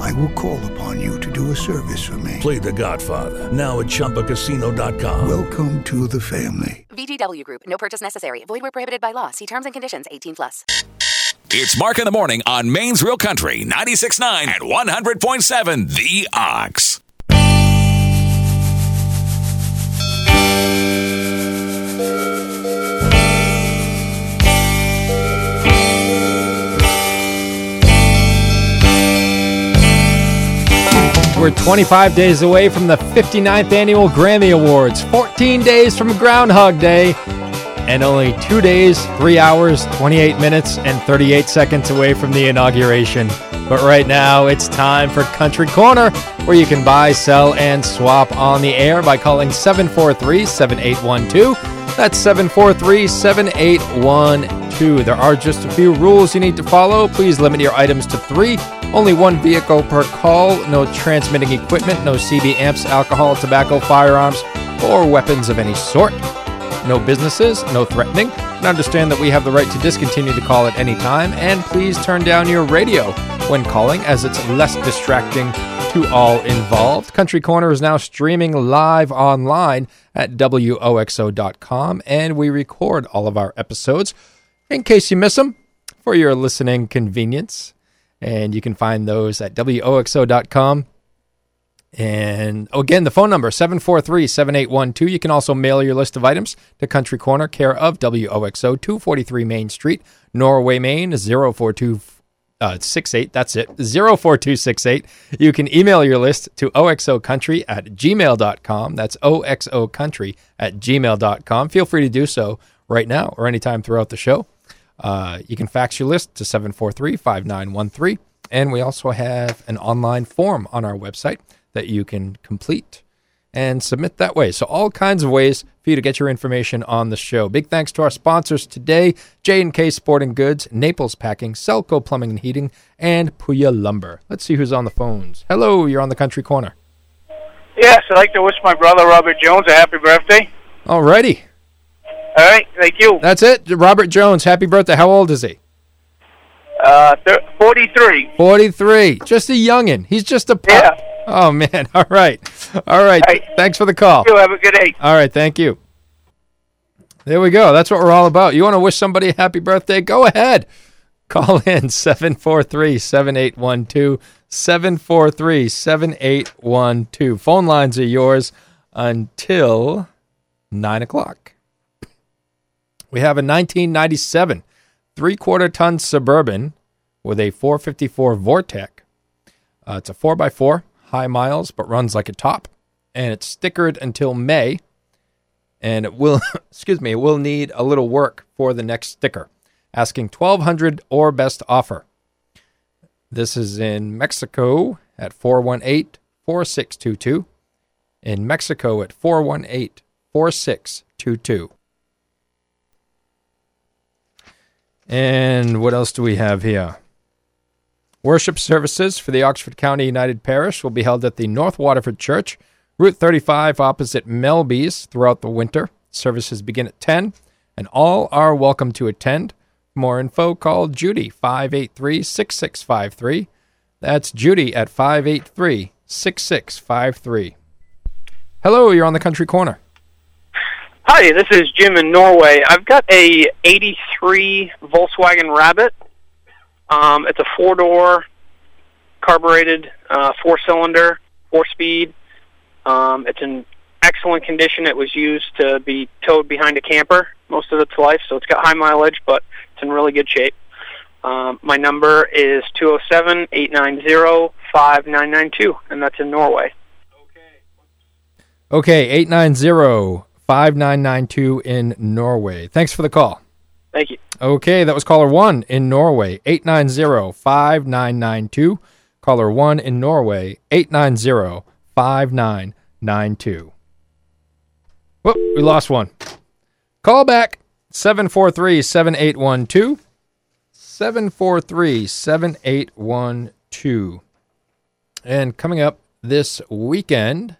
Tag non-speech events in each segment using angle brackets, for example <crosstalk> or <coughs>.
I will call upon you to do a service for me. Play The Godfather now at ChumbaCasino.com. Welcome to the family. VGW Group. No purchase necessary. Void where prohibited by law. See terms and conditions. 18 plus. It's Mark in the Morning on Maine's Real Country 96.9 and 100.7 The Ox. We're 25 days away from the 59th annual Grammy Awards, 14 days from Groundhog Day, and only two days, three hours, 28 minutes, and 38 seconds away from the inauguration. But right now, it's time for Country Corner, where you can buy, sell, and swap on the air by calling 743 7812. That's 743 7812. There are just a few rules you need to follow. Please limit your items to three. Only one vehicle per call. No transmitting equipment. No CB amps, alcohol, tobacco, firearms, or weapons of any sort. No businesses. No threatening. And understand that we have the right to discontinue the call at any time. And please turn down your radio when calling, as it's less distracting to all involved. Country Corner is now streaming live online at WOXO.com, and we record all of our episodes in case you miss them for your listening convenience. And you can find those at WOXO.com. And oh, again, the phone number 743 7812. You can also mail your list of items to Country Corner, care of WOXO, 243 Main Street, Norway, Maine, 042 uh, 68. That's it. 04268. You can email your list to oxocountry at gmail.com. That's oxocountry at gmail.com. Feel free to do so right now or anytime throughout the show. Uh, you can fax your list to 743 5913. And we also have an online form on our website that you can complete and submit that way. So all kinds of ways for you to get your information on the show. Big thanks to our sponsors today, J&K Sporting Goods, Naples Packing, Selco Plumbing and Heating, and Puya Lumber. Let's see who's on the phones. Hello, you're on the Country Corner. Yes, I'd like to wish my brother Robert Jones a happy birthday. Alrighty. All right, thank you. That's it. Robert Jones, happy birthday. How old is he? Uh, thir- 43. 43. Just a youngin'. He's just a pup. Yeah. Oh, man. <laughs> All right. All right. All right. Thanks for the call. You have a good day. All right, thank you. There we go. That's what we're all about. You want to wish somebody a happy birthday? Go ahead. Call in <laughs> 743 7812. 743 7812. Phone lines are yours until 9 o'clock. We have a 1997 three quarter ton Suburban with a 454 Vortec. Uh, it's a 4x4, high miles, but runs like a top. And it's stickered until May and it will <laughs> excuse me it will need a little work for the next sticker asking 1200 or best offer this is in mexico at 418-4622 in mexico at 418-4622 and what else do we have here worship services for the oxford county united parish will be held at the north waterford church Route 35 opposite Melby's throughout the winter. Services begin at 10, and all are welcome to attend. For more info, call Judy 583 6653. That's Judy at 583 6653. Hello, you're on the Country Corner. Hi, this is Jim in Norway. I've got a 83 Volkswagen Rabbit. Um, it's a four-door, carbureted, uh, four-cylinder, four-speed. Um, it's in excellent condition. It was used to be towed behind a camper most of its life, so it's got high mileage, but it's in really good shape. Um, my number is 207-890-5992, and that's in Norway. Okay, 890 5992 in Norway. Thanks for the call. Thank you. Okay, that was caller one in Norway, 890 5992. Caller one in Norway, 890 5992. Whoop, we lost one. Call back 743 7812. 743 7812. And coming up this weekend,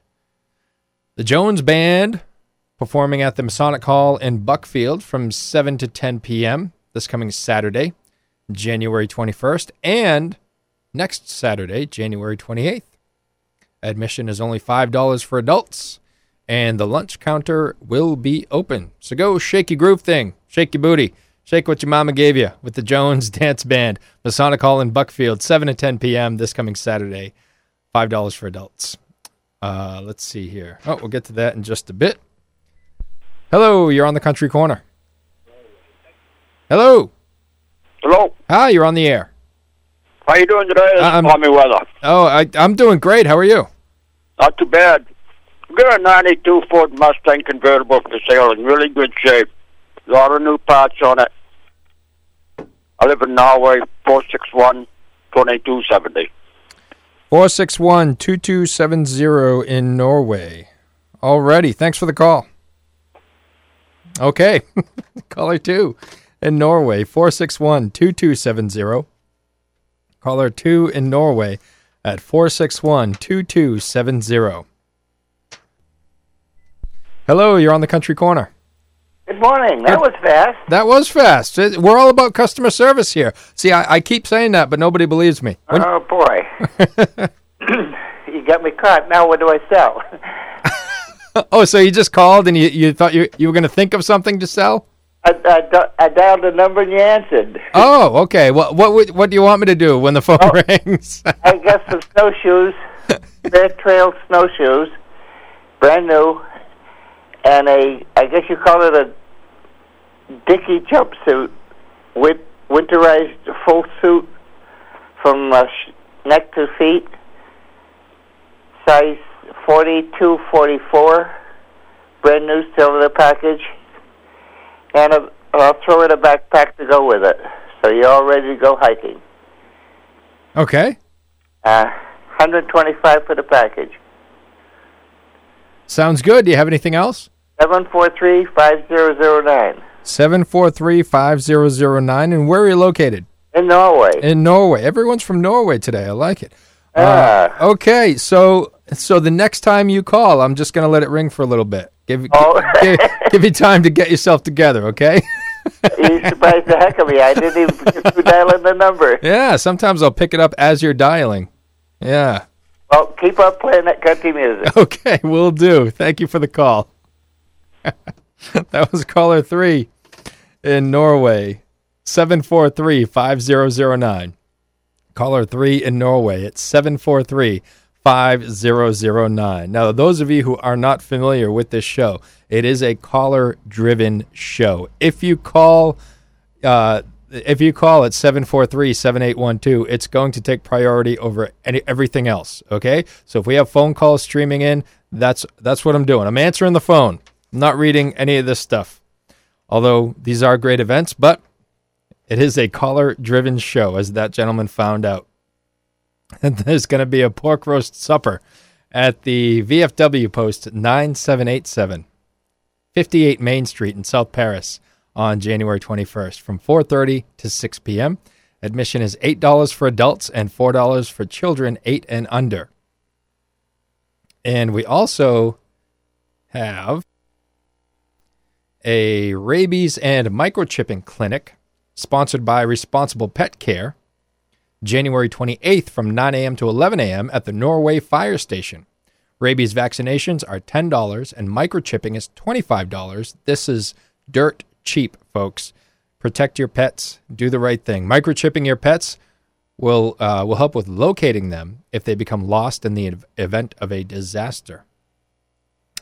the Jones Band performing at the Masonic Hall in Buckfield from 7 to 10 p.m. this coming Saturday, January 21st, and next Saturday, January 28th. Admission is only $5 for adults, and the lunch counter will be open. So go shake your groove thing, shake your booty, shake what your mama gave you with the Jones <laughs> Dance Band, Masonic Hall in Buckfield, 7 to 10 p.m. this coming Saturday. $5 for adults. Uh, let's see here. Oh, we'll get to that in just a bit. Hello, you're on the country corner. Hello. Hello. Hi, you're on the air. How you doing today? This I'm- is um, Tommy Weather. Oh, I, I'm doing great. How are you? Not too bad. We got a 92 Ford Mustang convertible for sale in really good shape. A lot of new parts on it. I live in Norway, 461 2270. 461 2270 in Norway. Alrighty. Thanks for the call. Okay. <laughs> Caller 2 in Norway. 461 2270. Caller 2 in Norway at 461 2270. Hello, you're on the country corner. Good morning. That was fast. That was fast. It- We're all about customer service here. See, I, I keep saying that, but nobody believes me. When- Oh boy. <laughs> <coughs> you got me caught. Now what do I sell? <laughs> <laughs> oh, so you just called and you, you thought you, you were going to think of something to sell? I, I, I dialed the number and you answered. Oh, okay. Well, What what what do you want me to do when the phone rings? I got some snowshoes, <laughs> Bear Trail snowshoes, brand new, and a I guess you call it a Dickie jumpsuit, with winterized full suit from uh, neck to feet, size 42, 44, brand new, the package, and a, I'll throw in a backpack to go with it. So you're all ready to go hiking. okay. Uh, 125 for the package. Sounds good. Do you have anything else? 743 5009. 743 5009. And where are you located? In Norway. In Norway. Everyone's from Norway today. I like it. Ah. Uh, okay. So so the next time you call, I'm just going to let it ring for a little bit. Give, Oh. <laughs> give, give you time to get yourself together, okay? you surprised the heck of me. I didn't even get through dialing the number. Yeah, sometimes I'll pick it up as you're dialing. Yeah. Well, keep up playing that country music. <laughs> Okay, we'll do. Thank you for the call. <laughs> that was caller three in Norway, 743 5009. Caller three in Norway, it's 743 5009. Now, those of you who are not familiar with this show, it is a caller driven show. If you call, uh, if you call at 743-7812, it's going to take priority over any, everything else, okay? So if we have phone calls streaming in, that's that's what I'm doing. I'm answering the phone. I'm not reading any of this stuff. Although these are great events, but it is a caller driven show as that gentleman found out. <laughs> There's going to be a pork roast supper at the VFW post 9787 58 Main Street in South Paris on January 21st from 4:30 to 6 p.m. Admission is $8 for adults and $4 for children 8 and under. And we also have a rabies and microchipping clinic sponsored by Responsible Pet Care, January 28th from 9 a.m. to 11 a.m. at the Norway Fire Station. Rabies vaccinations are $10 and microchipping is $25. This is dirt cheap, folks. Protect your pets, do the right thing. Microchipping your pets will uh, will help with locating them if they become lost in the event of a disaster.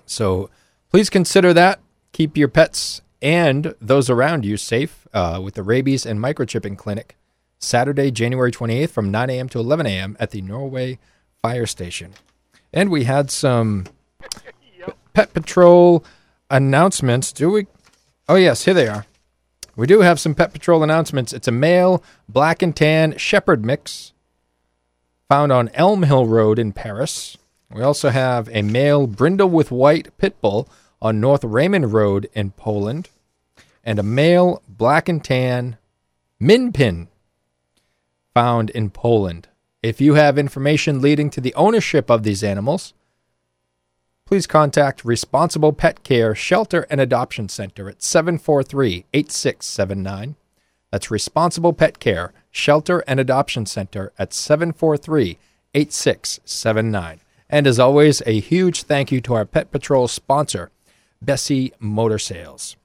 So please consider that. Keep your pets and those around you safe uh, with the rabies and microchipping clinic Saturday, January 28th from 9 a.m. to 11 a.m. at the Norway Fire Station. And we had some Pet Patrol announcements. Do we? Oh, yes, here they are. We do have some Pet Patrol announcements. It's a male black and tan shepherd mix found on Elm Hill Road in Paris. We also have a male brindle with white pit bull on North Raymond Road in Poland. and a male black and tan min pin found in Poland. If you have information leading to the ownership of these animals, please contact Responsible Pet Care Shelter and Adoption Center at 743 8679. That's Responsible Pet Care Shelter and Adoption Center at 743 8679. And as always, a huge thank you to our Pet Patrol sponsor, Bessey Motor Sales.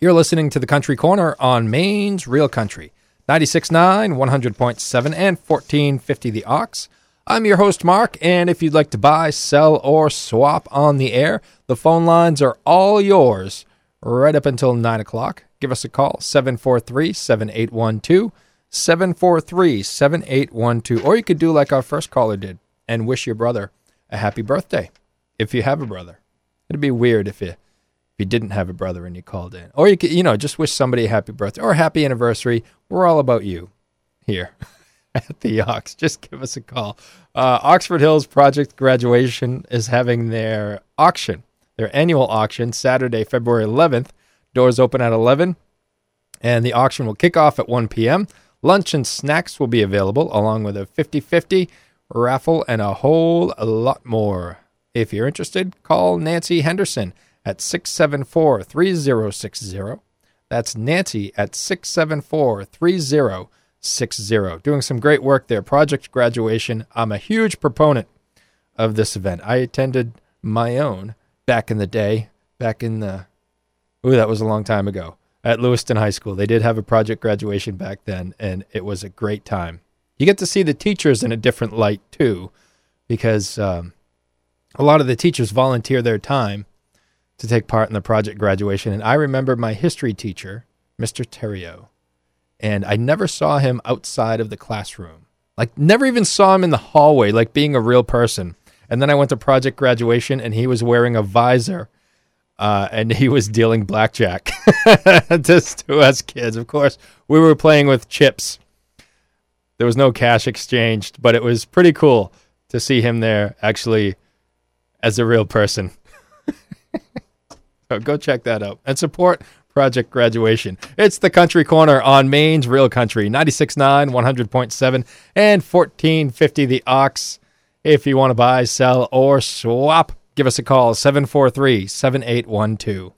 You're listening to the Country Corner on Maine's Real Country, 96.9, 100.7, and 1450 The Ox. I'm your host, Mark, and if you'd like to buy, sell, or swap on the air, the phone lines are all yours right up until 9 o'clock. Give us a call, 743 7812, 743 7812, or you could do like our first caller did and wish your brother a happy birthday if you have a brother. It'd be weird if you you didn't have a brother and you called in, or you could you know just wish somebody a happy birthday or happy anniversary. We're all about you here <laughs> at the Ox. Just give us a call. Uh, Oxford Hills Project Graduation is having their auction, their annual auction, Saturday, February 11th. Doors open at 11, and the auction will kick off at 1 p.m. Lunch and snacks will be available, along with a 50 50 raffle and a whole lot more. If you're interested, call Nancy Henderson at 674 3060. That's Nancy at 674 3060. Doing some great work there. Project Graduation. I'm a huge proponent of this event. I attended my own back in the day, back in the, ooh, that was a long time ago, at Lewiston High School. They did have a project graduation back then, and it was a great time. You get to see the teachers in a different light, too, because um, a lot of the teachers volunteer their time to take part in the project graduation. And I remember my history teacher, Mr. Terrio, and I never saw him outside of the classroom. Like, never even saw him in the hallway, like being a real person. And then I went to project graduation, and he was wearing a visor, uh, and he was dealing blackjack <laughs> just to us kids. Of course, we were playing with chips. There was no cash exchanged, but it was pretty cool to see him there actually as a real person. <laughs> so go check that out and support Project Graduation. It's the Country Corner on Maine's Real Country, 96.9, 100.7, and 1450 The Ox. If you want to buy, sell, or swap, give us a call, 743 7812.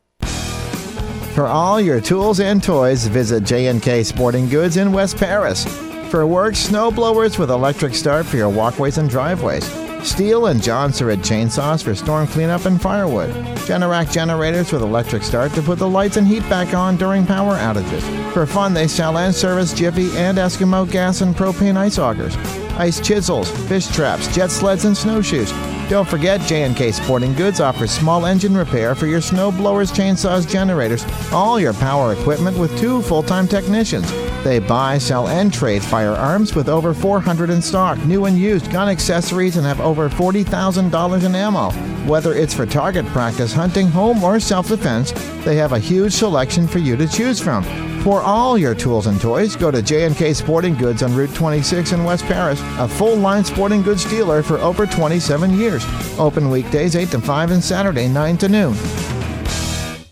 For all your tools and toys, visit J&K Sporting Goods in West Paris. For work, snow blowers with electric start for your walkways and driveways. Stihl and Jonsered chainsaws for storm cleanup and firewood. Generac generators with electric start to put the lights and heat back on during power outages. For fun, they sell and service Jiffy and Eskimo gas and propane ice augers. Ice chisels, fish traps, jet sleds, and snowshoes. Don't forget, J&K Sporting Goods offers small engine repair for your snow blowers, chainsaws, generators, all your power equipment with two full-time technicians. They buy, sell, and trade firearms with over 400 in stock, new and used gun accessories, and have over $40,000 in ammo. Whether it's for target practice, hunting, home, or self defense, they have a huge selection for you to choose from. For all your tools and toys, go to J&K Sporting Goods on Route 26 in West Paris, a full-line sporting goods dealer for over 27 years. Open weekdays 8 to 5 and Saturday 9 to noon.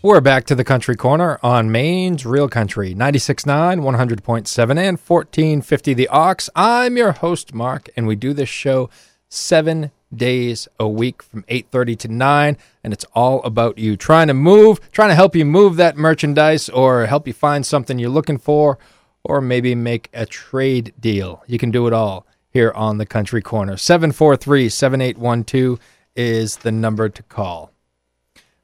We're back to the Country Corner on Maine's Real Country, 96.9, 100.7, and 1450 The Ox. I'm your host, Mark, and we do this show seven days a week from 8.30 to 9, and it's all about you trying to move, trying to help you move that merchandise or help you find something you're looking for or maybe make a trade deal. You can do it all here on the Country Corner. 743-7812 is the number to call.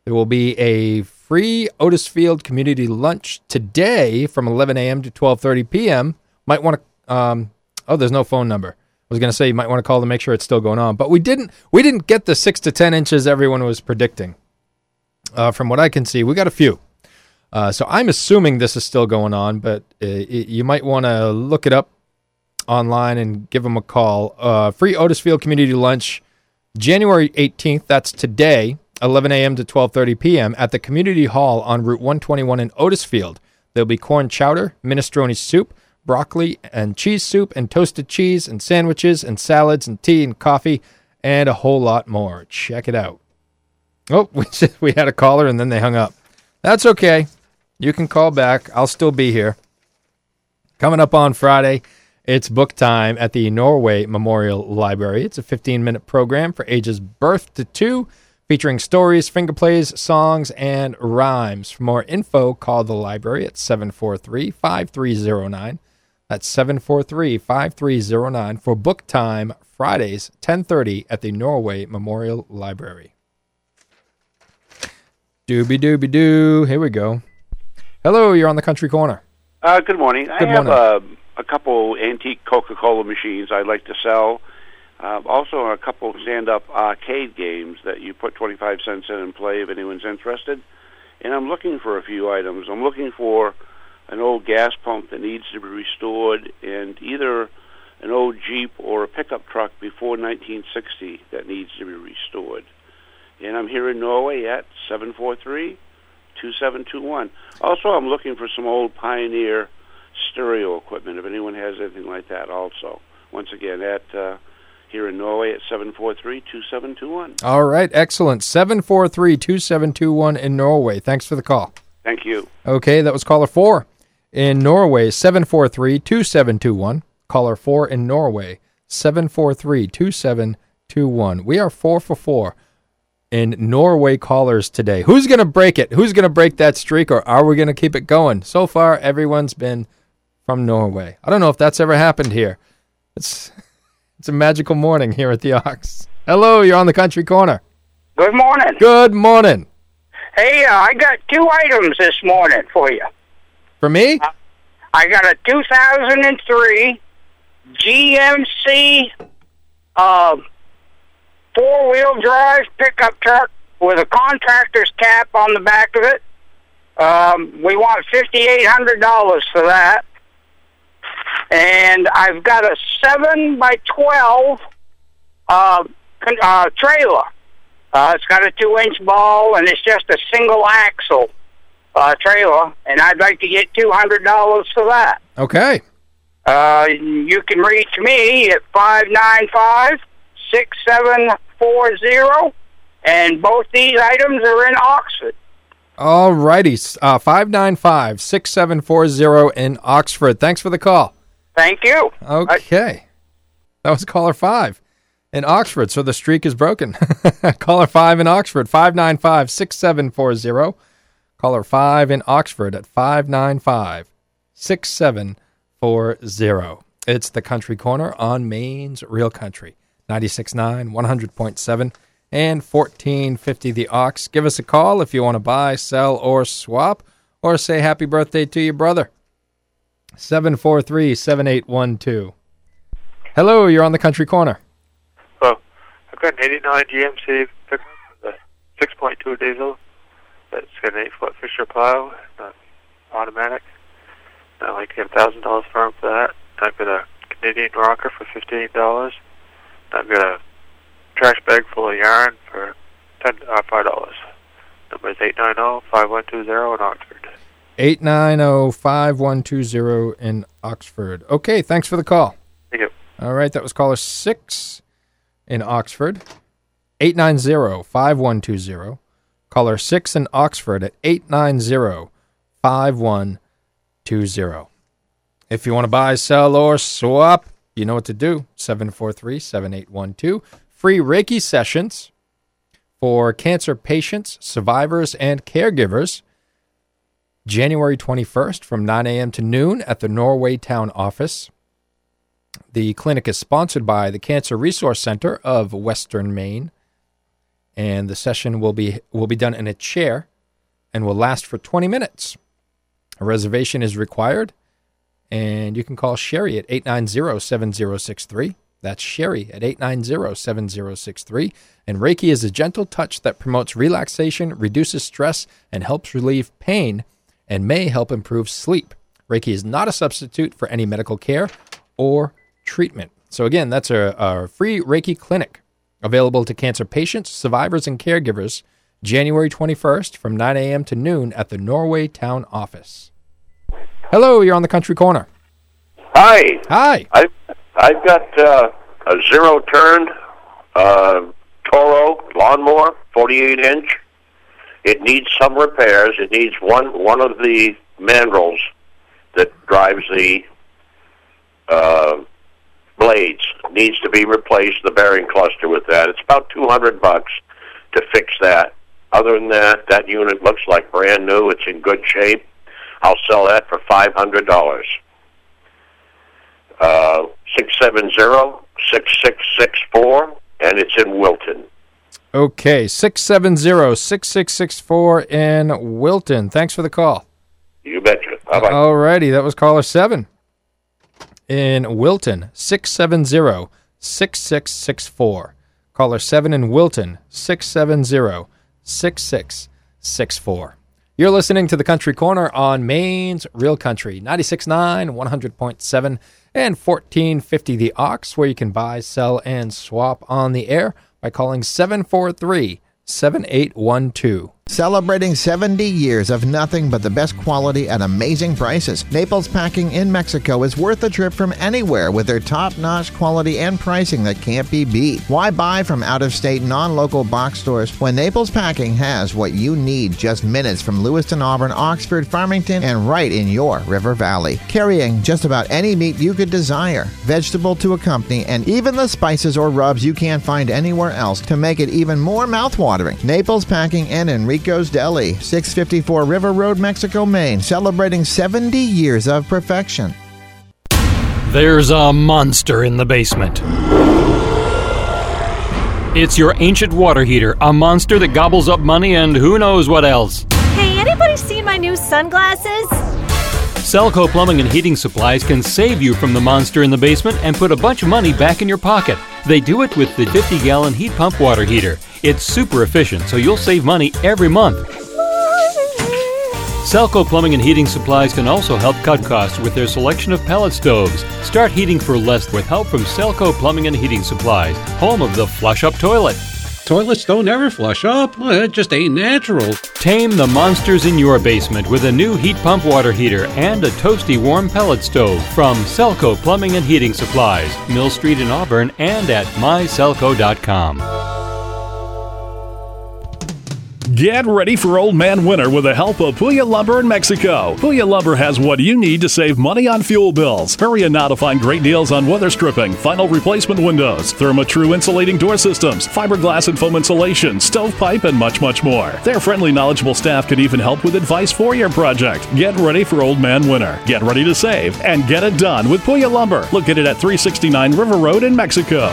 There will be a free Otisfield community lunch today from 11 a.m. to 12:30 p.m. Might want to. Um, oh, there's no phone number. I was going to say you might want to call to make sure it's still going on, but we didn't. We didn't get the six to ten inches everyone was predicting. Uh, from what I can see, we got a few. Uh, so I'm assuming this is still going on, but uh, you might want to look it up online and give them a call. Uh, free Otisfield community lunch, January 18th. That's today 11 a.m. to 12:30 p.m. at the community hall on Route 121 in Otisfield. There'll be corn chowder, minestrone soup, broccoli and cheese soup, and toasted cheese and sandwiches and salads and tea and coffee and a whole lot more. Check it out. Oh, <laughs> we, had a caller and then they hung up. That's okay. You can call back. I'll still be here. Coming up on Friday, it's book time at the Norway Memorial Library. It's a 15 minute program for ages birth to two, featuring stories, finger plays, songs, and rhymes. For more info, call the library at 743 5309. That's 743 5309 for book time Fridays, 1030 at the Norway Memorial Library. Doobie doobie doo. Here we go. Hello, you're on the country corner. Uh, good morning. Good I have morning. a, a couple antique Coca-Cola machines I'd like to sell. Uh, also, a couple stand-up arcade games that you put 25 cents in and play if anyone's interested. And I'm looking for a few items. I'm looking for an old gas pump that needs to be restored, and either an old Jeep or a pickup truck before 1960 that needs to be restored. And I'm here in Norway at 743 2721. Also, I'm looking for some old Pioneer stereo equipment if anyone has anything like that also. Once again, at uh, here in Norway at 743 2721. All right, excellent. 743 2721 in Norway. Thanks for the call. Thank you. Okay, that was caller four in Norway, 743 2721. Caller four in Norway, 743 2721. We are four for four in Norway callers today. Who's going to break it? Who's going to break that streak, or are we going to keep it going? So far, everyone's been from Norway. I don't know if that's ever happened here. It's <laughs> it's a magical morning here at the Ox. Hello, you're on the country corner. Good morning. Good morning. Hey, uh, I got two items this morning for you. For me? I got a 2003 GMC uh, four wheel drive pickup truck with a contractor's cap on the back of it. Um, we want $5,800 for that. And I've got a 7 by 12 uh, uh, trailer. Uh, it's got a two inch ball and it's just a single axle uh, trailer, and I'd like to get two hundred dollars for that. Okay. Uh, you can reach me at five nine five six seven four zero, and both these items are in Oxford. All righty. Uh, 595 6740 in Oxford. Thanks for the call. Thank you. Okay. That was caller five in Oxford, so the streak is broken. <laughs> caller five in Oxford, 595 6740. Caller five in Oxford at 595 6740. It's the Country Corner on Maine's Real Country, 96.9, 100.7, and 1450 The Ox. Give us a call if you want to buy, sell, or swap, or say happy birthday to your brother. 743 7812. Hello, you're on the Country Corner. Oh, I've got an 89 GMC pickup with a 6.2 diesel. That's got an 8 foot Fisher plow, uh, automatic. I'd like to get $1,000 for for that. I've got a Canadian rocker for $15. I've got a trash bag full of yarn for 10 uh, $5. Number is 890-5120 in Oxford. Eight nine zero five one two zero in Oxford. Okay, thanks for the call. Thank you. All right, that was caller six in Oxford. 890 5120. Caller six in Oxford at 890 5120. If you want to buy, sell, or swap, you know what to do. 743 7812. Free Reiki sessions for cancer patients, survivors, and caregivers. January 21st from 9 a.m. to noon at the Norway Town office. The clinic is sponsored by the Cancer Resource Center of Western Maine, and the session will be will be done in a chair and will last for 20 minutes. A reservation is required, and you can call Sherry at 890-7063. That's Sherry at 890-7063. And Reiki is a gentle touch that promotes relaxation, reduces stress, and helps relieve pain and may help improve sleep. Reiki is not a substitute for any medical care or treatment. So, again, that's a, a free Reiki clinic available to cancer patients, survivors, and caregivers January 21st from 9 a.m. to noon at the Norway Town office. Hello, you're on the country corner. Hi. Hi. I've, I've got uh, a zero turned uh, Toro lawnmower, 48 inch. It needs some repairs. It needs one one of the mandrels that drives the uh, blades needs to be replaced. The bearing cluster with that. It's about two hundred bucks to fix that. Other than that, that unit looks like brand new. It's in good shape. I'll sell that for five hundred dollars. Uh, six seven zero six six six four, and it's in Wilton. Okay, 670-6664 in Wilton. Thanks for the call. You betcha. Bye bye. Alrighty, that was caller 7 in Wilton, 670-6664. Caller 7 in Wilton, 670-6664. You're listening to the Country Corner on Maine's Real Country, 96.9, 100.7, and 1450 The Ox, where you can buy, sell, and swap on the air by calling 743 7812. Celebrating 70 years of nothing but the best quality at amazing prices. Naples Packing in Mexico is worth a trip from anywhere with their top notch quality and pricing that can't be beat. Why buy from out of state, non local box stores when Naples Packing has what you need just minutes from Lewiston, Auburn, Oxford, Farmington, and right in your River Valley? Carrying just about any meat you could desire, vegetable to accompany, and even the spices or rubs you can't find anywhere else to make it even more mouthwatering. Naples Packing and Enrico's Deli, 654 River Road, Mexico, Maine, celebrating 70 years of perfection. There's a monster in the basement. It's your ancient water heater, a monster that gobbles up money and who knows what else. Hey, anybody seen my new sunglasses? Selco Plumbing and Heating Supplies can save you from the monster in the basement and put a bunch of money back in your pocket. They do it with the 50 gallon heat pump water heater. It's super efficient, so you'll save money every month. Selco Plumbing and Heating Supplies can also help cut costs with their selection of pellet stoves. Start heating for less with help from Selco Plumbing and Heating Supplies, home of the flush up toilet. Toilets don't ever flush up. Well, it just ain't natural. Tame the monsters in your basement with a new heat pump water heater and a toasty warm pellet stove from Selco Plumbing and Heating Supplies, Mill Street in Auburn, and at myselco.com. Get ready for Old Man Winter with the help of Puya Lumber in Mexico. Puya Lumber has what you need to save money on fuel bills. Hurry in now to find great deals on weather stripping, final replacement windows, Therma-Tru insulating door systems, fiberglass and foam insulation, stovepipe, and much, much more. Their friendly, knowledgeable staff can even help with advice for your project. Get ready for Old Man Winter. Get ready to save and get it done with Puya Lumber, located at 369 River Road in Mexico.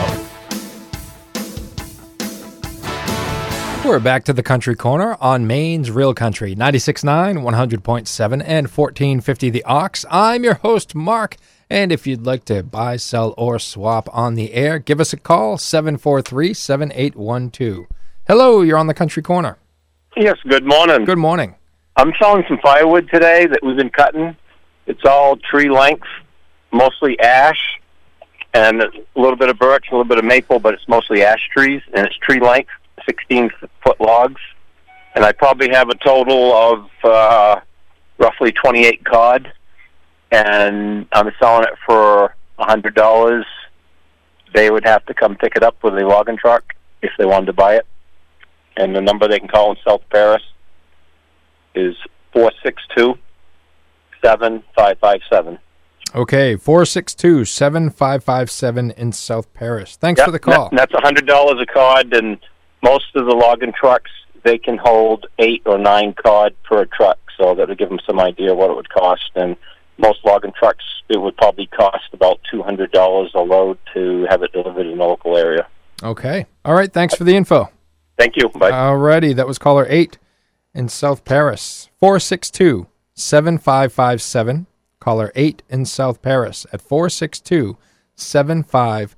We're back to the Country Corner on Maine's Real Country, 96.9, 100.7, and 1450 The Ox. I'm your host, Mark, and if you'd like to buy, sell, or swap on the air, give us a call, 743 7812. Hello, you're on the Country Corner. Yes, good morning. Good morning. I'm selling some firewood today that we've been cutting. It's all tree length, mostly ash, and a little bit of birch, a little bit of maple, but it's mostly ash trees, and it's tree length, 16 foot logs. And I probably have a total of uh, roughly 28 cod, and I'm selling it for a $100. They would have to come pick it up with a logging truck if they wanted to buy it. And the number they can call in South Paris is 462 7557. Okay, 462 7557 in South Paris. Thanks for the call. That's a hundred dollars a cod, and most of the logging trucks they can hold eight or nine cod per truck, so that would give them some idea what it would cost. And most logging trucks, it would probably cost about two hundred dollars a load to have it delivered in the local area. Okay. All right, thanks for the info. Thank you. Bye. Alrighty, that was caller 8 in South Paris. 462 7557. Caller 8 in South Paris at 462 7557.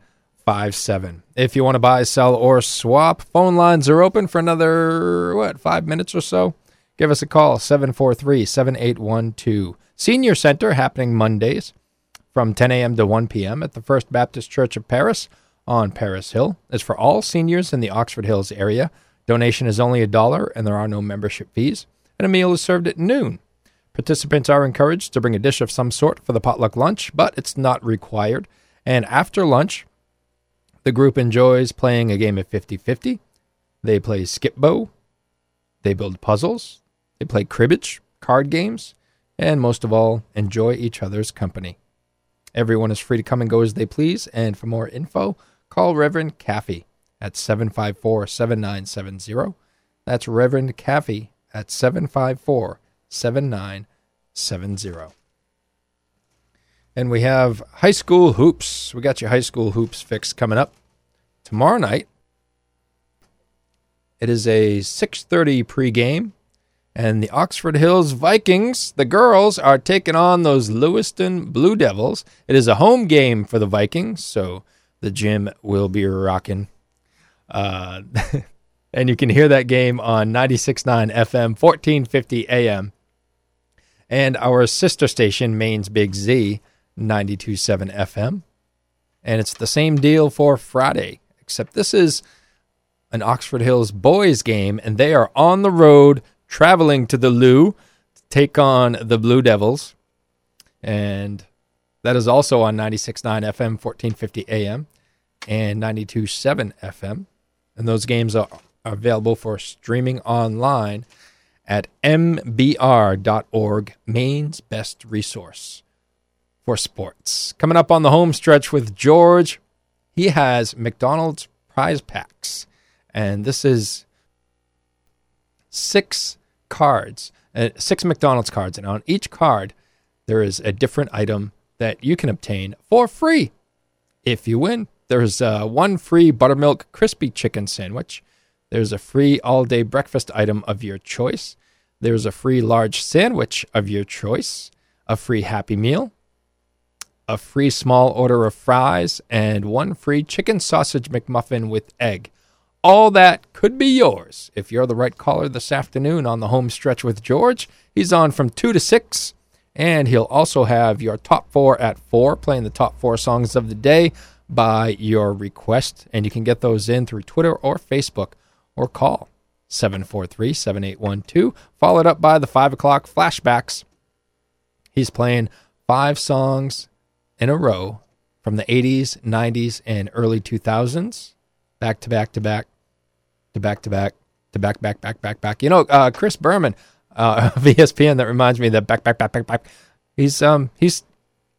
If you want to buy, sell, or swap, phone lines are open for another, what, five minutes or so? Give us a call 743 7812. Senior Center happening Mondays from 10 a.m. to 1 p.m. at the First Baptist Church of Paris on Paris Hill. is for all seniors in the Oxford Hills area. Donation is only a dollar and there are no membership fees. And a meal is served at noon. Participants are encouraged to bring a dish of some sort for the potluck lunch, but it's not required. And after lunch, the group enjoys playing a game of 50 50. They play Skip-Bo, They build puzzles, they play cribbage, card games, and most of all, enjoy each other's company. Everyone is free to come and go as they please, and for more info, call Reverend Caffey at 754 7970. That's Reverend Caffey at 754 7970. And we have high school hoops. We got your high school hoops fix coming up tomorrow night. It is a 6:30 pregame, and the Oxford Hills Vikings, the girls, are taking on those Lewiston Blue Devils. It is a home game for the Vikings, so the gym will be rocking. Uh, <laughs> and you can hear that game on 96.9 FM, 1450 AM, and our sister station, Maine's Big Z, 92.7 FM. And it's the same deal for Friday, except this is an Oxford Hills boys game, and they are on the road traveling to the Lou to take on the Blue Devils. And that is also on 96.9 FM, 1450 AM, and 92.7 FM. And those games are, available for streaming online at mbr.org, Maine's best resource for sports. Coming up on the home stretch with George, he has McDonald's prize packs. And this is six cards, uh, six McDonald's cards. And on each card, there is a different item that you can obtain for free if you win. There's uh, one free buttermilk crispy chicken sandwich. There's a free all day breakfast item of your choice. There's a free large sandwich of your choice, a free Happy Meal, a free small order of fries, and one free chicken sausage McMuffin with egg. All that could be yours if you're the right caller this afternoon on the home stretch with George. He's on from 2 to 6, and he'll also have your top four at 4, playing the top four songs of the day by your request. And you can get those in through Twitter or Facebook or call 743 7812, followed up by the 5 o'clock flashbacks. He's playing five songs in a row from the 80s, 90s, and early 2000s, back to back to back to back to back to back, back, back, back, back. You know, uh, Chris Berman uh, <laughs> ESPN, that reminds me that back, back, back, back, back. He's um he's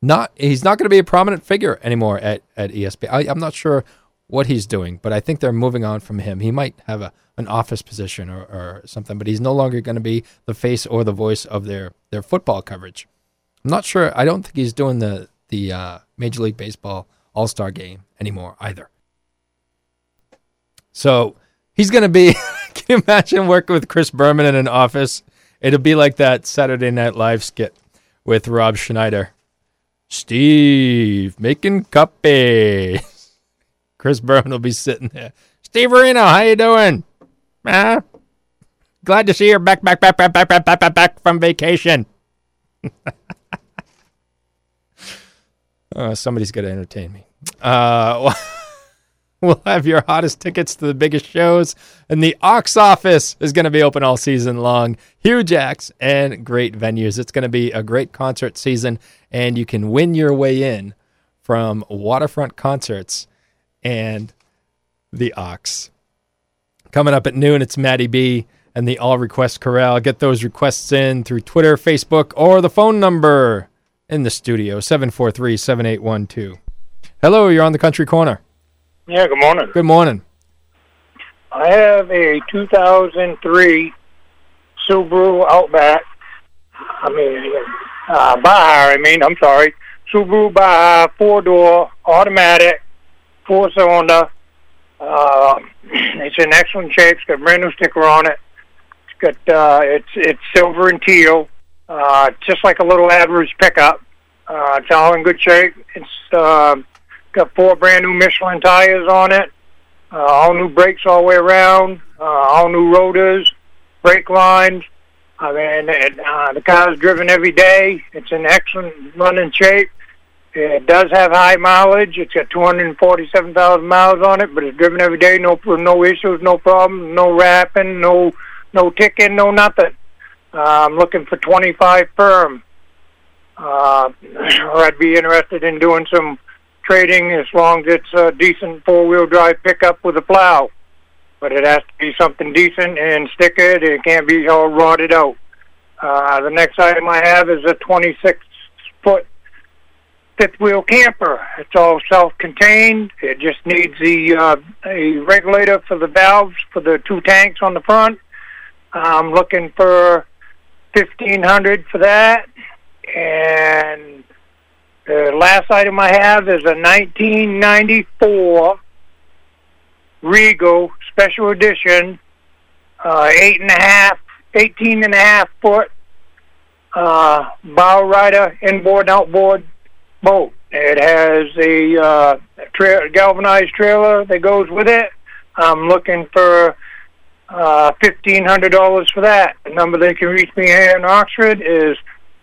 not he's not going to be a prominent figure anymore at at ESPN. I, I'm not sure what he's doing, but I think they're moving on from him. He might have a an office position or, or something, but he's no longer going to be the face or the voice of their their football coverage. I'm not sure. I don't think he's doing the the uh, Major League Baseball All Star Game anymore either. So he's going to be. <laughs> can you imagine working with Chris Berman in an office? It'll be like that Saturday Night Live skit with Rob Schneider. Steve making cupcakes. <laughs> Chris Berman will be sitting there. Stevarino, how you doing? Ah, glad to see you're back, back, back, back, back, back, back, back, back from vacation. <laughs> uh, somebody's got to entertain me. Uh, <laughs> we'll have your hottest tickets to the biggest shows, and the Ox Office is going to be open all season long. Huge acts and great venues. It's going to be a great concert season, and you can win your way in from waterfront concerts and the Ox. Coming up at noon, it's Maddie B and the All Request Corral. Get those requests in through Twitter, Facebook, or the phone number in the studio 743 7812. Hello, you're on the Country Corner. Yeah, good morning. Good morning. I have a 2003 Subaru Outback. I mean, uh, Baja, I mean, I'm sorry. Subaru Baja, four door, automatic, four cylinder. Uh, <clears throat> it's in excellent shape. It's got a brand new sticker on it. It's got uh, it's it's silver and teal, uh, just like a little average pickup. Uh, it's all in good shape. It's uh, got four brand new Michelin tires on it. Uh, all new brakes all the way around. Uh, all new rotors, brake lines. I mean, it, uh, the car's driven every day. It's in excellent running shape. It does have high mileage. It's got 247,000 miles on it, but it's driven every day. No, no issues, no problems, no wrapping, no, no ticking, no nothing. Uh, I'm looking for 25 firm. Uh, or I'd be interested in doing some trading as long as it's a decent four-wheel drive pickup with a plow. but it has to be something decent and stick it. It can't be all rotted out. Uh, the next item I have is a 26 foot fifth wheel camper. It's all self contained. It just needs the uh, a regulator for the valves for the two tanks on the front. I'm looking for fifteen hundred for that. And the last item I have is a 1994 Regal Special Edition, uh, eight and a half, 18 and a half foot uh, bow rider inboard and outboard boat. It has a uh, tra- galvanized trailer that goes with it. I'm looking for uh, fifteen hundred dollars for that. The number they can reach me here in Oxford is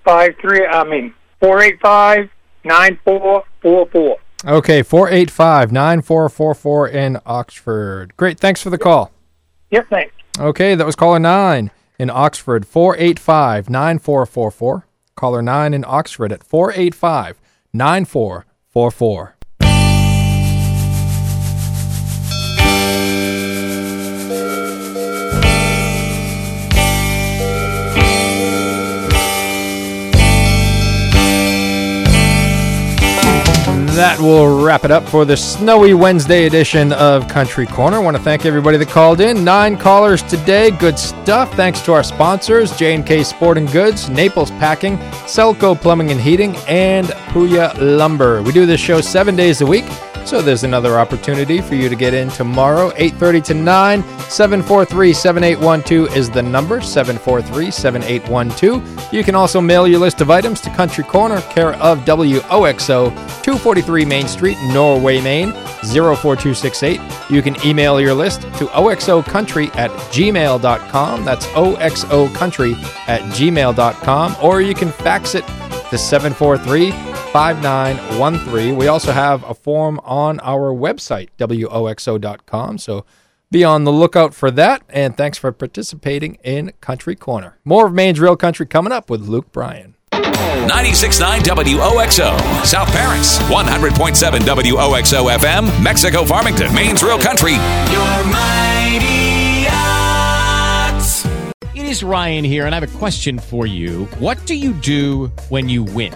five three. I mean four eight five nine four four four. Okay, 485 9444 in Oxford. Great. Thanks for the call. Yep, thanks. Okay, that was caller 9 in Oxford, 485 9444. Caller 9 in Oxford at 485 9444. That will wrap it up for the snowy Wednesday edition of Country Corner. I want to thank everybody that called in. Nine callers today. Good stuff. Thanks to our sponsors, J&K Sporting Goods, Naples Packing, Selco Plumbing and Heating, and Puya Lumber. We do this show seven days a week. So there's another opportunity for you to get in tomorrow, 8:30 to 9. 743-7812 is the number, 743-7812. You can also mail your list of items to Country Corner, care of WOXO, 243 Main Street, Norway, Maine, 04268. You can email your list to oxocountry at gmail.com. That's oxocountry at gmail.com. Or you can fax it to 743 5913. We also have a form on our website, woxo.com. So be on the lookout for that. And thanks for participating in Country Corner. More of Maine's Real Country coming up with Luke Bryan. 96.9 WOXO, South Paris, 100.7 WOXO FM, Mexico Farmington, Maine's Real Country. Your mighty ox. It is Ryan here, and I have a question for you. What do you do when you win?